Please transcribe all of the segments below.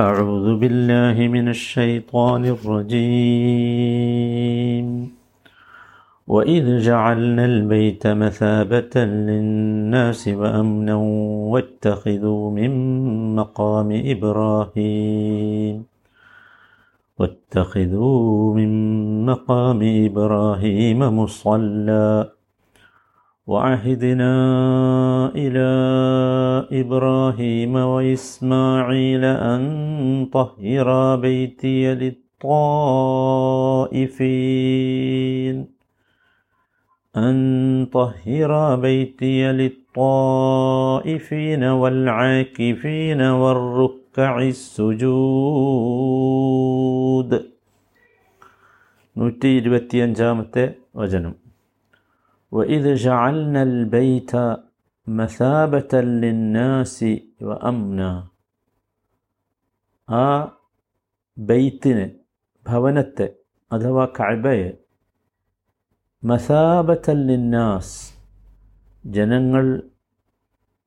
أعوذ بالله من الشيطان الرجيم. وإذ جعلنا البيت مثابة للناس وأمنا واتخذوا من مقام إبراهيم واتخذوا من مقام إبراهيم مصلى. وعهدنا إلى إبراهيم وإسماعيل أن طهرا بيتي للطائفين أن طهرا بيتي للطائفين والعاكفين والركع السجود നൂറ്റി ഇരുപത്തിയഞ്ചാമത്തെ വചനം وإذ جعلنا البيت مثابة للناس وأمنا ആ ബൈത്തിന് ഭവനത്തെ അഥവാ കഅബയെ മസാബത്തല്ലിന്നാസ് ജനങ്ങൾ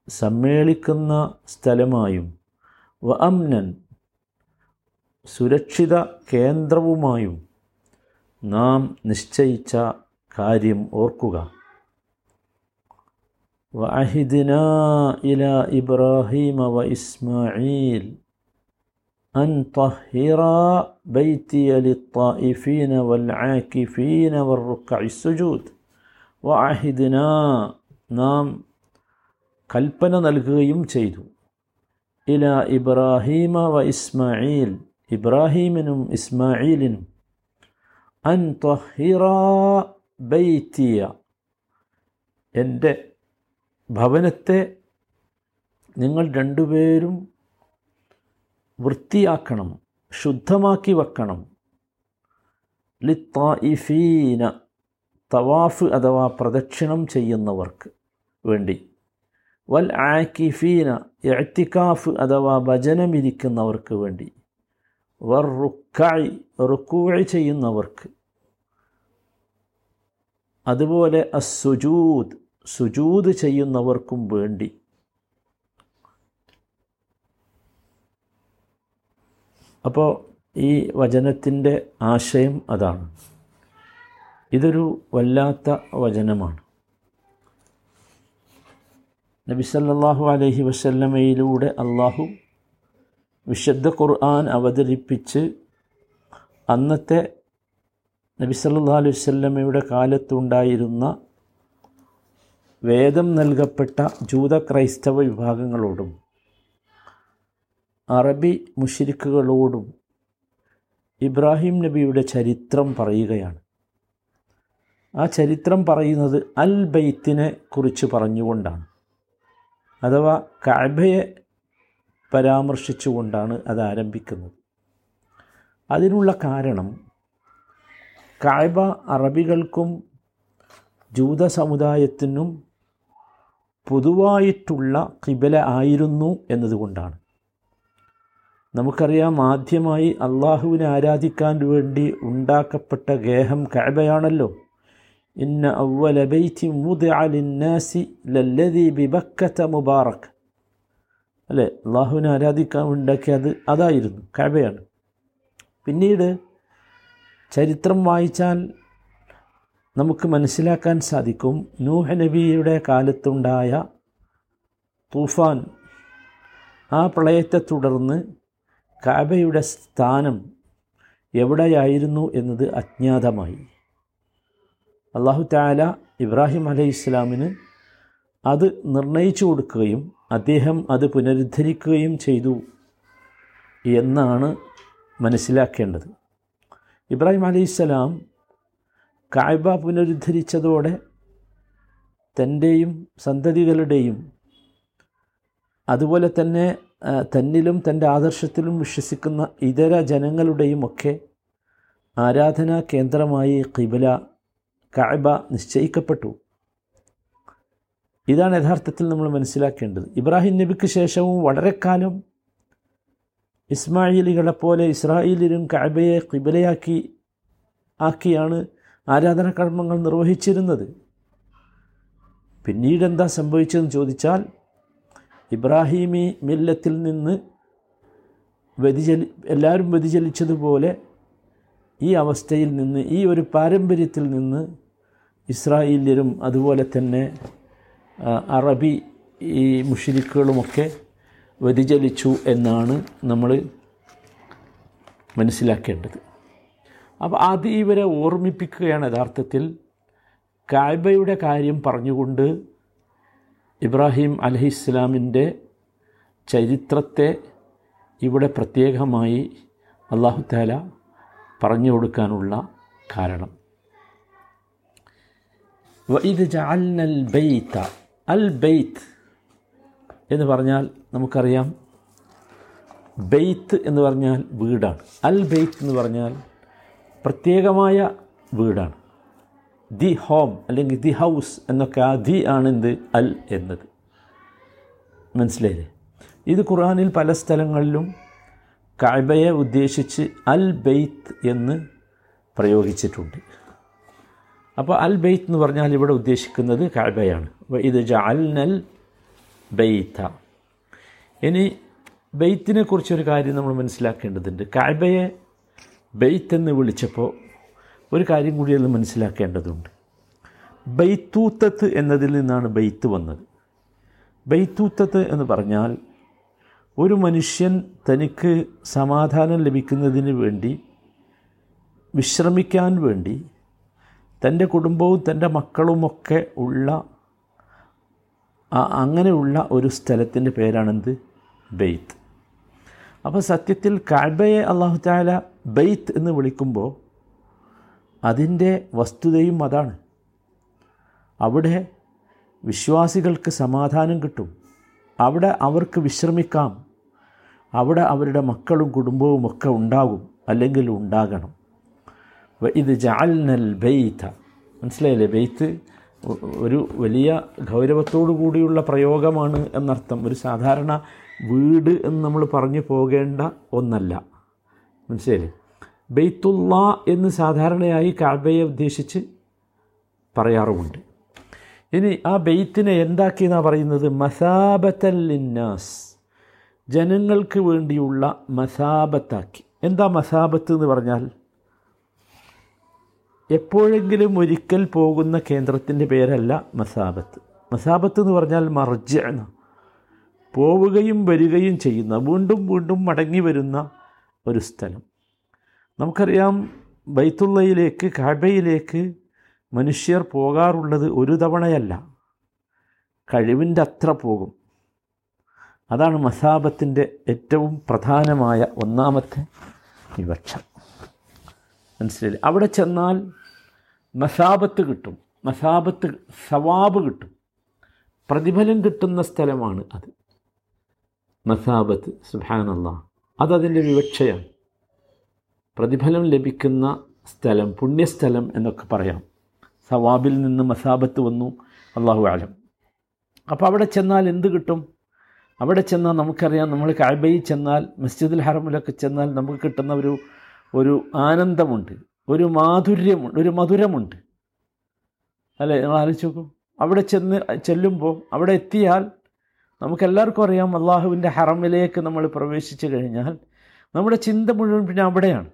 സമ്മേളിക്കുന്ന സ്ഥലമായും വ അംനൻ സുരക്ഷിത കേന്ദ്രവുമായും നാം നിശ്ചയിച്ച കാര്യം ഓർക്കുക وعهدنا إلى إبراهيم وإسماعيل أن طهرا بيتي للطائفين والعاكفين والركع السجود وعهدنا നാം കൽപ്പന നൽകുകയും ചെയ്തു ഇല ഇബ്രാഹീമ വ ഇസ്മായിൽ ഇബ്രാഹീമിനും ഇസ്മായിലിനും അൻ ത്വഹിറ ബൈത്തിയ എൻ്റെ ഭവനത്തെ നിങ്ങൾ രണ്ടുപേരും വൃത്തിയാക്കണം ശുദ്ധമാക്കി വെക്കണം. ലിത്തായിഫീന തവാഫ് അഥവാ പ്രദക്ഷിണം ചെയ്യുന്നവർക്ക് വേണ്ടി. വൽ ആക്കിഫീന എത്തിക്കാഫ് അഥവാ ഭജനമിരിക്കുന്നവർക്ക് വേണ്ടി. വർ റുക്കായി റുക്കുവഴി ചെയ്യുന്നവർക്ക്. അതുപോലെ അസുജൂദ് സുജൂദ് ചെയ്യുന്നവർക്കും വേണ്ടി. അപ്പോൾ ഈ വചനത്തിന്റെ ആശയം അതാണ്. ഇതൊരു വല്ലാത്ത വചനമാണ്. നബി സല്ലല്ലാഹു അലൈഹി വസല്ലമയിലൂടെ അള്ളാഹു വിശുദ്ധ ഖുർആൻ അവതരിപ്പിച്ച് അന്നത്തെ നബി സല്ലല്ലാഹു അലൈഹി വല്ലമയുടെ കാലത്തുണ്ടായിരുന്ന വേദം നൽകപ്പെട്ട ജൂത ക്രൈസ്തവ വിഭാഗങ്ങളോടും അറബി മുഷിരിക്കുകളോടും ഇബ്രാഹിം നബിയുടെ ചരിത്രം പറയുകയാണ്. ആ ചരിത്രം പറയുന്നത് അൽ ബൈത്തിനെ കുറിച്ച് പറഞ്ഞുകൊണ്ടാണ്. അഥവാ കഅബയെ പരാമർശിച്ചുകൊണ്ടാണ് അത് ആരംഭിക്കുന്നത്. അതിനുള്ള കാരണം കഅബ അറബികൾക്കും ജൂത സമുദായത്തിനും പൊതുവായിട്ടുള്ള കിബല ആയിരുന്നു എന്നതുകൊണ്ടാണ്. നമുക്കറിയാം ആദ്യമായി അള്ളാഹുവിനെ ആരാധിക്കാൻ വേണ്ടി ഉണ്ടാക്കപ്പെട്ട ഗേഹം കഅബയാണല്ലോ. ഇന്ന അവ്വല ബൈത്തി മുദിഅ ലിന്നാസി ലല്ലദി മുബാറക്. അല്ലേ? അള്ളാഹുവിനെ ആരാധിക്കാൻ ഉണ്ടാക്കിയത് അതായിരുന്നു കഅബയാണ്. പിന്നീട് ചരിത്രം വായിച്ചാൽ നമുക്ക് മനസ്സിലാക്കാൻ സാധിക്കും. നൂഹ് നബിയുടെ കാലത്തുണ്ടായ തൂഫാൻ ആ പ്രളയത്തെ തുടർന്ന് കാബയുടെ സ്ഥാനം എവിടെയായിരുന്നു എന്നത് അജ്ഞാതമായി. അള്ളാഹു താല ഇബ്രാഹിം അലൈഹി ഇസ്ലാമിന് അത് നിർണയിച്ചു കൊടുക്കുകയും അദ്ദേഹം അത് പുനരുദ്ധരിക്കുകയും ചെയ്തു എന്നാണ് മനസ്സിലാക്കേണ്ടത്. ഇബ്രാഹിം അലൈഹിസ്സലാം കായ്ബ പുനരുദ്ധരിച്ചതോടെ തന്റെയും സന്തതികളുടെയും അതുപോലെ തന്നെ തന്നിലും തന്റെ ആദർശത്തിലും വിശ്വസിക്കുന്ന ഇതര ജനങ്ങളുടെയും ഒക്കെ ആരാധനാ കേന്ദ്രമായി കിബില കായ്ബ നിശ്ചയിക്കപ്പെട്ടു. ഇതാണ് യഥാർത്ഥത്തിൽ നമ്മൾ മനസ്സിലാക്കേണ്ടത്. ഇബ്രാഹിം നബിക്ക് ശേഷവും വളരെക്കാലം കാലം ഇസ്മായിലികളെപ്പോലെ ഇസ്രായേലിലും കായ്ബയെ കിബിലയാക്കി ആക്കിയാണ് ആരാധനാകർമ്മങ്ങൾ നിർവഹിച്ചിരുന്നത്. പിന്നീട് എന്താ സംഭവിച്ചതെന്ന് ചോദിച്ചാൽ ഇബ്രാഹിമി മില്ലത്തിൽ നിന്ന് വ്യതിചലി എല്ലാവരും വ്യതിചലിച്ചതുപോലെ ഈ അവസ്ഥയിൽ നിന്ന് ഈ ഒരു പാരമ്പര്യത്തിൽ നിന്ന് ഇസ്രായേല്യരും അതുപോലെ തന്നെ അറബി ഈ മുഷിരിക്കുകളുമൊക്കെ വ്യതിചലിച്ചു എന്നാണ് നമ്മൾ മനസ്സിലാക്കേണ്ടത്. അപ്പോൾ അത് ഇവരെ ഓർമ്മിപ്പിക്കുകയാണ് യഥാർത്ഥത്തിൽ. കായ്ബയുടെ കാര്യം പറഞ്ഞുകൊണ്ട് ഇബ്രാഹിം അലഹിസ്ലാമിന്റെ ചരിത്രത്തെ ഇവിടെ പ്രത്യേകമായി അള്ളാഹുത്താല പറഞ്ഞു കൊടുക്കാനുള്ള കാരണം. വൈദ് ജഅൽനൽ ബെയ്ത്ത അൽ ബെയ്ത്ത് എന്ന് പറഞ്ഞാൽ നമുക്കറിയാം ബെയ്ത്ത് എന്ന് പറഞ്ഞാൽ വീടാണ്. അൽ ബെയ്ത്ത് എന്ന് പറഞ്ഞാൽ പ്രത്യേകമായ വീടാണ്. ദി ഹോം അല്ലെങ്കിൽ ദി ഹൗസ് എന്നൊക്കെ ആ ദി ആണ് അൽ എന്നത്. മനസ്സിലായില്ലേ? ഇത് ഖുർആനിൽ പല സ്ഥലങ്ങളിലും കഅബയെ ഉദ്ദേശിച്ച് അൽ ബെയ്ത്ത് എന്ന് പ്രയോഗിച്ചിട്ടുണ്ട്. അപ്പോൾ അൽ ബെയ്ത്ത് എന്ന് പറഞ്ഞാൽ ഇവിടെ ഉദ്ദേശിക്കുന്നത് കഅബയാണ്. അപ്പോൾ ഇത് ജഅൽനൽ ബെയ്ത്ത ഇനി ബെയ്ത്തിനെ കുറിച്ചൊരു കാര്യം നമ്മൾ മനസ്സിലാക്കേണ്ടതുണ്ട്. കഅബയെ ബെയ്ത്ത് എന്ന് വിളിച്ചപ്പോൾ ഒരു കാര്യം കൂടി അത് മനസ്സിലാക്കേണ്ടതുണ്ട്. ബെയ്ത്തൂത്തത്ത് എന്നതിൽ നിന്നാണ് ബെയ്ത്ത് വന്നത്. ബെയ്ത്തൂത്തത്ത് എന്ന് പറഞ്ഞാൽ ഒരു മനുഷ്യൻ തനിക്ക് സമാധാനം ലഭിക്കുന്നതിന് വേണ്ടി വിശ്രമിക്കാൻ വേണ്ടി തന്റെ കുടുംബവും തന്റെ മക്കളുമൊക്കെ ഉള്ള അങ്ങനെയുള്ള ഒരു സ്ഥലത്തിന്റെ പേരാണെന്ത്? ബെയ്ത്ത്. അപ്പോൾ സത്യത്തിൽ കാബയെ അള്ളാഹു താല ബെയ്ത്ത് എന്ന് വിളിക്കുമ്പോൾ അതിന്റെ വസ്തുതയും അതാണ്. അവിടെ വിശ്വാസികൾക്ക് സമാധാനം കിട്ടും. അവിടെ അവർക്ക് വിശ്രമിക്കാം. അവിടെ അവരുടെ മക്കളും കുടുംബവും ഒക്കെ ഉണ്ടാകും അല്ലെങ്കിൽ ഉണ്ടാകണം. ഇത് ജാൽനൽ ബെയ്ത്ത. മനസ്സിലായില്ലേ? ബെയ്ത്ത് ഒരു വലിയ ഗൗരവത്തോടു കൂടിയുള്ള പ്രയോഗമാണ് എന്നർത്ഥം. ഒരു സാധാരണ വീട് എന്ന് നമ്മൾ പറഞ്ഞു പോകേണ്ട ഒന്നല്ല. മനസ്സിലായില്ലേ? ബെയ്ത്തുള്ള എന്ന് സാധാരണയായി കാബയെ ഉദ്ദേശിച്ച് പറയാറുമുണ്ട്. ഇനി ആ ബെയ്ത്തിനെ എന്താക്കിയെന്നാണ് പറയുന്നത്? മസാബത്തൽ ലിന്നാസ്. ജനങ്ങൾക്ക് വേണ്ടിയുള്ള മസാബത്താക്കി. എന്താ മസാബത്ത് എന്ന് പറഞ്ഞാൽ? എപ്പോഴെങ്കിലും ഒരിക്കൽ പോകുന്ന കേന്ദ്രത്തിന്റെ പേരല്ല മസാബത്ത്. മസാബത്ത് എന്ന് പറഞ്ഞാൽ മർജ പോവുകയും വരികയും ചെയ്യുന്ന വീണ്ടും വീണ്ടും മടങ്ങി വരുന്ന ഒരു സ്ഥലം. നമുക്കറിയാം ബൈത്തുള്ളയിലേക്ക് കാബയിലേക്ക് മനുഷ്യർ പോകാറുള്ളത് ഒരു തവണയല്ല. കഴിവിന്റെ അത്ര പോകും. അതാണ് മസാബത്തിന്റെ ഏറ്റവും പ്രധാനമായ ഒന്നാമത്തെ വിവക്ഷ. മനസ്സിലായി അവിടെ ചെന്നാൽ മസാബത്ത് കിട്ടും. മസാബത്ത് സവാബ് കിട്ടും. പ്രതിഫലം കിട്ടുന്ന സ്ഥലമാണ് അത്. മസാബത്ത് സുബാനല്ല അതതിന്റെ വിവക്ഷയാണ് പ്രതിഫലം ലഭിക്കുന്ന സ്ഥലം പുണ്യസ്ഥലം എന്നൊക്കെ പറയാം. സവാബിൽ നിന്ന് മസാബത്ത് വന്നു. അള്ളാഹു ആലം അപ്പോൾ അവിടെ ചെന്നാൽ എന്ത് കിട്ടും? അവിടെ ചെന്നാൽ നമുക്കറിയാം നമ്മൾ കാഴ്ബയിൽ ചെന്നാൽ മസ്ജിദുൽ ഹറമിലൊക്കെ ചെന്നാൽ നമുക്ക് കിട്ടുന്ന ഒരു ഒരു ആനന്ദമുണ്ട്. ഒരു മാധുര്യമുണ്ട് ഒരു മധുരമുണ്ട്. അല്ലേ? നിങ്ങൾ ആലോചിച്ച് നോക്കൂ. അവിടെ ചെന്ന് ചെല്ലുമ്പോൾ അവിടെ എത്തിയാൽ നമുക്കെല്ലാവർക്കും അറിയാം അള്ളാഹുവിന്റെ ഹറമിലേക്ക് നമ്മൾ പ്രവേശിച്ചു കഴിഞ്ഞാൽ നമ്മുടെ ചിന്ത മുഴുവൻ പിന്നെ അവിടെയാണ്.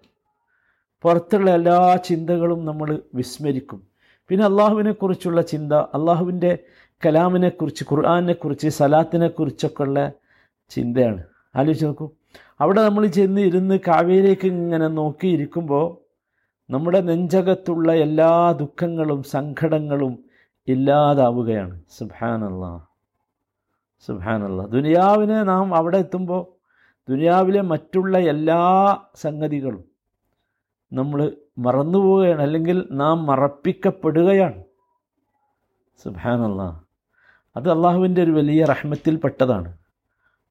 പുറത്തുള്ള എല്ലാ ചിന്തകളും നമ്മൾ വിസ്മരിക്കും. പിന്നെ അള്ളാഹുവിനെക്കുറിച്ചുള്ള ചിന്ത അള്ളാഹുവിന്റെ കലാമിനെക്കുറിച്ച് ഖുർആാനെക്കുറിച്ച് സലാത്തിനെക്കുറിച്ചൊക്കെ ഉള്ള ചിന്തയാണ്. ആലോചിച്ച് നോക്കൂ. അവിടെ നമ്മൾ ചെന്ന് ഇരുന്ന് കാവ്യയിലേക്ക് ഇങ്ങനെ നോക്കിയിരിക്കുമ്പോൾ നമ്മുടെ നെഞ്ചകത്തുള്ള എല്ലാ ദുഃഖങ്ങളും സങ്കടങ്ങളും ഇല്ലാതാവുകയാണ്. സുബാനല്ല സുബാനല്ല ദുനിയാവിനെ നാം അവിടെ എത്തുമ്പോൾ ദുനിയാവിലെ മറ്റുള്ള എല്ലാ സംഗതികളും നമ്മൾ മറന്നുപോവുകയാണ്. അല്ലെങ്കിൽ നാം മറപ്പിക്കപ്പെടുകയാണ്. സുബാനല്ല അത് അള്ളാഹുവിന്റെ ഒരു വലിയ റഹ്മത്തിൽപ്പെട്ടതാണ്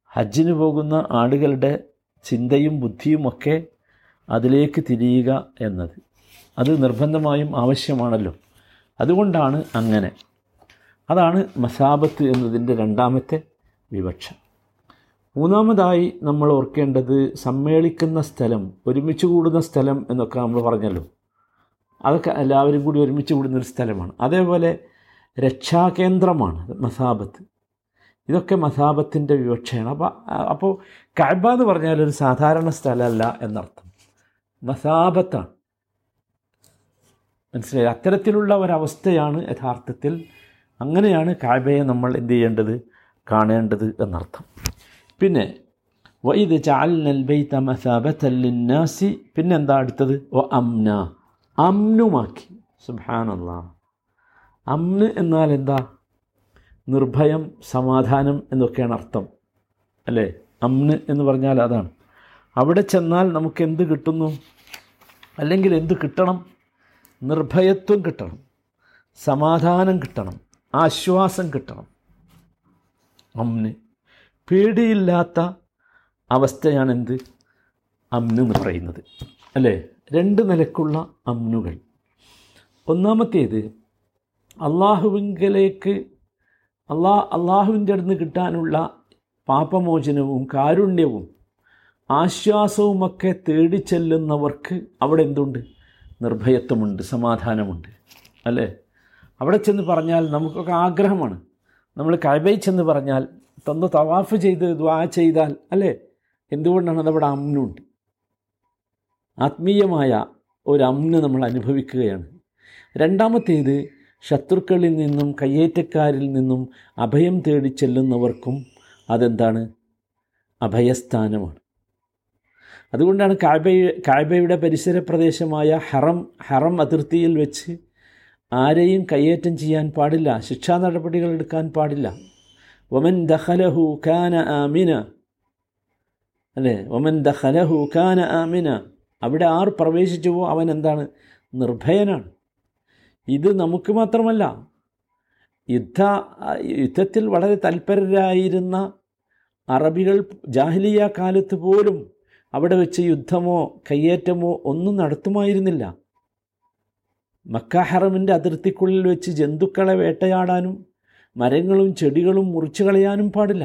ഹജ്ജിന് പോകുന്ന ആളുകളുടെ ചിന്തയും ബുദ്ധിയുമൊക്കെ അതിലേക്ക് തിരിയുക എന്നത്. അത് നിർബന്ധമായും ആവശ്യമാണല്ലോ. അതുകൊണ്ടാണ് അങ്ങനെ. അതാണ് മസാബത്ത് എന്നതിന്റെ രണ്ടാമത്തെ വിവക്ഷ. മൂന്നാമതായി നമ്മൾ ഓർക്കേണ്ടത് സമ്മേളിക്കുന്ന സ്ഥലം ഒരുമിച്ച് കൂടുന്ന സ്ഥലം എന്നൊക്കെ നമ്മൾ പറഞ്ഞല്ലോ. അതൊക്കെ എല്ലാവരും കൂടി ഒരുമിച്ച് കൂടുന്നൊരു സ്ഥലമാണ്. അതേപോലെ രക്ഷാകേന്ദ്രമാണ് മസാബത്ത്. ഇതൊക്കെ മസാബത്തിന്റെ വിവക്ഷയാണ്. അപ്പോൾ അപ്പോൾ കഅബ എന്ന് പറഞ്ഞാൽ ഒരു സാധാരണ സ്ഥലമല്ല എന്നർത്ഥം. മസാബത്താണ്. മനസ്സിലായി? അത്തരത്തിലുള്ള ഒരവസ്ഥയാണ് യഥാർത്ഥത്തിൽ അങ്ങനെയാണ് കാബയെ നമ്മൾ എന്ത് ചെയ്യേണ്ടത്? കാണേണ്ടത് എന്നർത്ഥം. പിന്നെ വൈദ് ചാൽനൽ ബൈത മസാബത്തൽ പിന്നെ പിന്നെന്താ അടുത്തത്? ഓ അംന. അമ്നുമാക്കി സുബാനല്ല അംന് എന്നാൽ എന്താ? നിർഭയം സമാധാനം എന്നൊക്കെയാണ് അർത്ഥം. അല്ലേ? അംന് എന്ന് പറഞ്ഞാൽ അതാണ്. അവിടെ ചെന്നാൽ നമുക്ക് എന്ത് കിട്ടുന്നു? അല്ലെങ്കിൽ എന്ത് കിട്ടണം? നിർഭയത്വം കിട്ടണം. സമാധാനം കിട്ടണം. ആശ്വാസം കിട്ടണം. അമ്ന് പേടിയില്ലാത്ത അവസ്ഥയാണ് എന്ത് അമ്ന് എന്ന് പറയുന്നത്. അല്ലേ? രണ്ട് നിലക്കുള്ള അമ്നുകൾ. ഒന്നാമത്തേത് അള്ളാഹുവിങ്കലേക്ക് അള്ളാ അള്ളാഹുവിന്റെ അടുത്ത് കിട്ടാനുള്ള പാപമോചനവും കാരുണ്യവും ആശ്വാസവുമൊക്കെ തേടി ചെല്ലുന്നവർക്ക് അവിടെ എന്തുണ്ട്? നിർഭയത്വമുണ്ട് സമാധാനമുണ്ട്. അല്ലേ? അവിടെ ചെന്ന് പറഞ്ഞാൽ നമുക്കൊക്കെ ആഗ്രഹമാണ്. നമ്മൾ കഴബയിൽ ചെന്ന് പറഞ്ഞാൽ തന്ന് തവാഫ് ചെയ്ത് ദ്വാ ചെയ്താൽ അല്ലേ? എന്തുകൊണ്ടാണ് അതവിടെ അമ്നുണ്ട്? ആത്മീയമായ ഒരു അമ്ന് നമ്മൾ അനുഭവിക്കുകയാണ്. രണ്ടാമത്തേത് ശത്രുക്കളിൽ നിന്നും കയ്യേറ്റക്കാരിൽ നിന്നും അഭയം തേടി ചെല്ലുന്നവർക്കും അതെന്താണ്? അഭയസ്ഥാനമാണ്. അതുകൊണ്ടാണ് കാബ കാബയുടെ പരിസര പ്രദേശമായ ഹറം ഹറം അതിർത്തിയിൽ വെച്ച് ആരെയും കയ്യേറ്റം ചെയ്യാൻ പാടില്ല ശിക്ഷാ നടപടികൾ എടുക്കാൻ പാടില്ല. ഒമൻ ദഹലഹു ഖാന ആമിന. അല്ലേ? ഒമൻ ദഹലഹു ഖാന ആമിന. അവിടെ ആർ പ്രവേശിച്ചുവോ അവൻ എന്താണ്? നിർഭയനാണ്. ഇത് നമുക്ക് മാത്രമല്ല യുദ്ധ യുദ്ധത്തിൽ വളരെ തൽപരരായിരുന്ന അറബികൾ ജാഹിലിയ കാലത്ത് പോലും അവിടെ വെച്ച് യുദ്ധമോ കയ്യേറ്റമോ ഒന്നും നടത്തുമായിരുന്നില്ല. മക്കാഹറമിന്റെ അതിർത്തിക്കുള്ളിൽ വെച്ച് ജന്തുക്കളെ വേട്ടയാടാനും മരങ്ങളും ചെടികളും മുറിച്ചു കളയാനും പാടില്ല.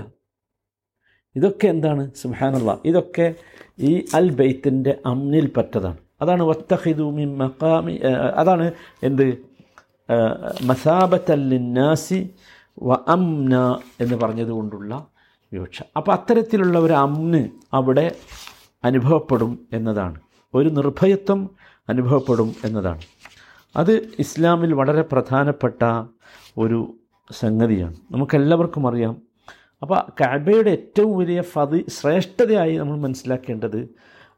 ഇതൊക്കെ എന്താണ്? സുഹാനുള്ള ഇതൊക്കെ ഈ അൽ ബെയ്ത്തിന്റെ അമ്നിൽപ്പെട്ടതാണ് അതാണ് വത്തഹിദൂമി മക്കാമി അതാണ് എന്ത്? മസാബത്തല്ലിന്നാസി വ അംന എന്ന് പറഞ്ഞതുകൊണ്ടുള്ള വിവക്ഷ. അപ്പോൾ അത്തരത്തിലുള്ള ഒരു അമ്ന് അവിടെ അനുഭവപ്പെടും എന്നതാണ്. ഒരു നിർഭയത്വം അനുഭവപ്പെടും എന്നതാണ്. അത് ഇസ്ലാമിൽ വളരെ പ്രധാനപ്പെട്ട ഒരു സംഗതിയാണ്. നമുക്കെല്ലാവർക്കും അറിയാം. അപ്പോൾ കഅബയുടെ ഏറ്റവും വലിയ ഫതി ശ്രേഷ്ഠതയായി നമ്മൾ മനസ്സിലാക്കേണ്ടത്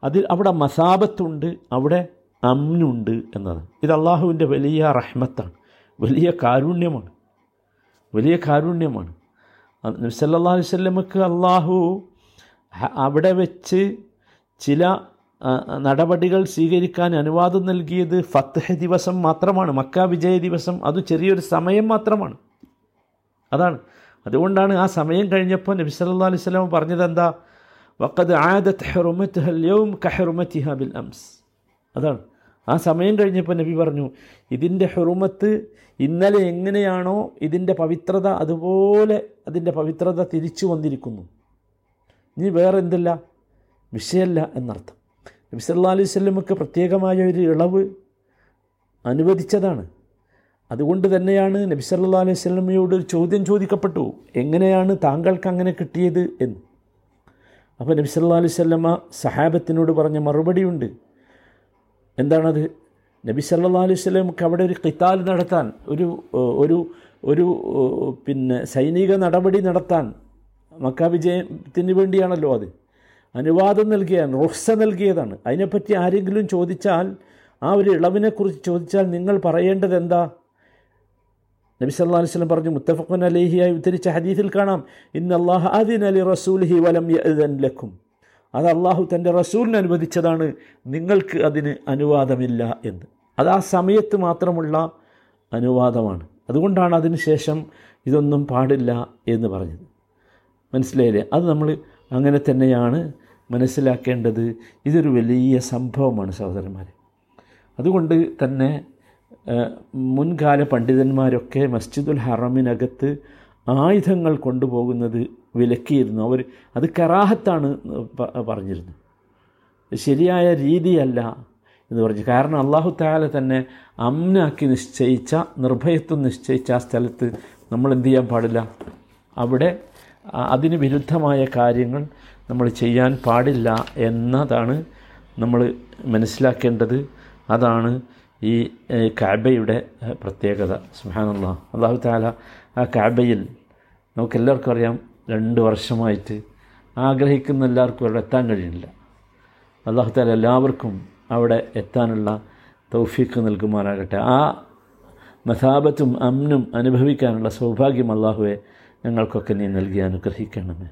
അതിൽ അവിടെ മസാബത്തുണ്ട് അവിടെ അമ്നുണ്ട് എന്നതാണ് ഇത് അള്ളാഹുവിന്റെ വലിയ റഹ്മത്താണ്. വലിയ കാരുണ്യമാണ്. വലിയ കാരുണ്യമാണ്. അലൈഹി സ്വല്ലമക്ക് അള്ളാഹു അവിടെ വെച്ച് ചില നടപടികൾ സ്വീകരിക്കാൻ അനുവാദം നൽകിയത് ഫത്തഹ ദിവസം മാത്രമാണ്. മക്ക വിജയ ദിവസം അത് ചെറിയൊരു സമയം മാത്രമാണ്. അതാണ്. അതുകൊണ്ടാണ് ആ സമയം കഴിഞ്ഞപ്പോൾ നബി സല്ലാ അലൈഹി സ്വലാം പറഞ്ഞത് എന്താ വക്കത് ആദത്ത് ഹെറുമത്ത് ഹല്യവും കഹെറുമത്തിഹ ബിൽ അംസ് അതാണ്. ആ സമയം കഴിഞ്ഞപ്പോൾ നബി പറഞ്ഞു ഇതിന്റെ ഹെറുമത്ത് ഇന്നലെ എങ്ങനെയാണോ ഇതിന്റെ പവിത്രത അതുപോലെ അതിന്റെ പവിത്രത തിരിച്ചു വന്നിരിക്കുന്നു. ഇനി വേറെ എന്തല്ല വിഷയമല്ല എന്നർത്ഥം. നബി സല്ലാ അലൈഹി സ്വല്ലമക്ക് പ്രത്യേകമായ ഒരു ഇളവ് അനുവദിച്ചതാണ്. അതുകൊണ്ട് തന്നെയാണ് നബി സല്ലാ അലൈഹി സ്വലമയോട് ഒരു ചോദ്യം ചോദിക്കപ്പെട്ടു. എങ്ങനെയാണ് താങ്കൾക്ക് അങ്ങനെ കിട്ടിയത് എന്ന്. അപ്പോൾ നബി സല്ലാ അലൈഹി സ്വല്ലമ്മ സഹാബത്തിനോട് പറഞ്ഞ മറുപടിയുണ്ട് എന്താണത്? നബി സല്ലാ അലൈഹി സ്വലമക്ക് അവിടെ ഒരു കിത്താൽ നടത്താൻ ഒരു ഒരു ഒരു പിന്നെ സൈനിക നടപടി നടത്താൻ മക്ക വിജയത്തിന് വേണ്ടിയാണല്ലോ അത്. അനുവാദം നൽകിയാണ് റുഹ്സ നൽകിയതാണ്. അതിനെപ്പറ്റി ആരെങ്കിലും ചോദിച്ചാൽ ആ ഒരു ഇളവിനെക്കുറിച്ച് ചോദിച്ചാൽ നിങ്ങൾ പറയേണ്ടത് എന്താ? നബി സല്ലാ സ്വലം പറഞ്ഞു മുത്തഫഖുൻ അലേഹിയായി ഉദ്ധരിച്ച ഹദീസിൽ കാണാം ഇന്ന് അള്ളാഹ് അദിൻ അലി റസൂൽഹി വലം ലക്കും. അത് അള്ളാഹു തന്റെ റസൂലിന് അനുവദിച്ചതാണ് നിങ്ങൾക്ക് അതിന് അനുവാദമില്ല എന്ന്. അത് ആ സമയത്ത് മാത്രമുള്ള അനുവാദമാണ്. അതുകൊണ്ടാണ് അതിന് ശേഷം ഇതൊന്നും പാടില്ല എന്ന് പറഞ്ഞത്. മനസ്സിലായില്ലേ? അത് നമ്മൾ അങ്ങനെ തന്നെയാണ് മനസ്സിലാക്കേണ്ടത് ഇതൊരു വലിയ സംഭവമാണ് സഹോദരന്മാരെ. അതുകൊണ്ട് തന്നെ മുൻകാല പണ്ഡിതന്മാരൊക്കെ മസ്ജിദുൽ ഹറമിനകത്ത് ആയുധങ്ങൾ കൊണ്ടുപോകുന്നത് വിലക്കിയിരുന്നു. അവർ അത് കറാഹത്താണ് പറഞ്ഞിരുന്നു ശരിയായ രീതിയല്ല എന്ന് പറഞ്ഞു. കാരണം അള്ളാഹു താല തന്നെ അമ്നാക്കി നിശ്ചയിച്ച നിർഭയത്വം നിശ്ചയിച്ച ആ സ്ഥലത്ത് നമ്മൾ എന്ത് ചെയ്യാൻ പാടില്ല? അവിടെ അതിന് വിരുദ്ധമായ കാര്യങ്ങൾ നമ്മൾ ചെയ്യാൻ പാടില്ല എന്നതാണ് നമ്മൾ മനസ്സിലാക്കേണ്ടത്. അതാണ് ഈ കാബയുടെ പ്രത്യേകത. സുഹാനുള്ള അള്ളാഹു താല ആ കാബയിൽ നമുക്കെല്ലാവർക്കും അറിയാം രണ്ട് വർഷമായിട്ട് ആഗ്രഹിക്കുന്ന എല്ലാവർക്കും അവിടെ എത്താൻ കഴിയുന്നില്ല. അള്ളാഹു താല എല്ലാവർക്കും അവിടെ എത്താനുള്ള തൗഫീക്ക് നൽകുമാറാകട്ടെ. ആ മസാബത്തും അമ്നും അനുഭവിക്കാനുള്ള സൗഭാഗ്യം അള്ളാഹുവെ ഞങ്ങൾക്കൊക്കെ നീ നൽകി അനുഗ്രഹിക്കണമേ.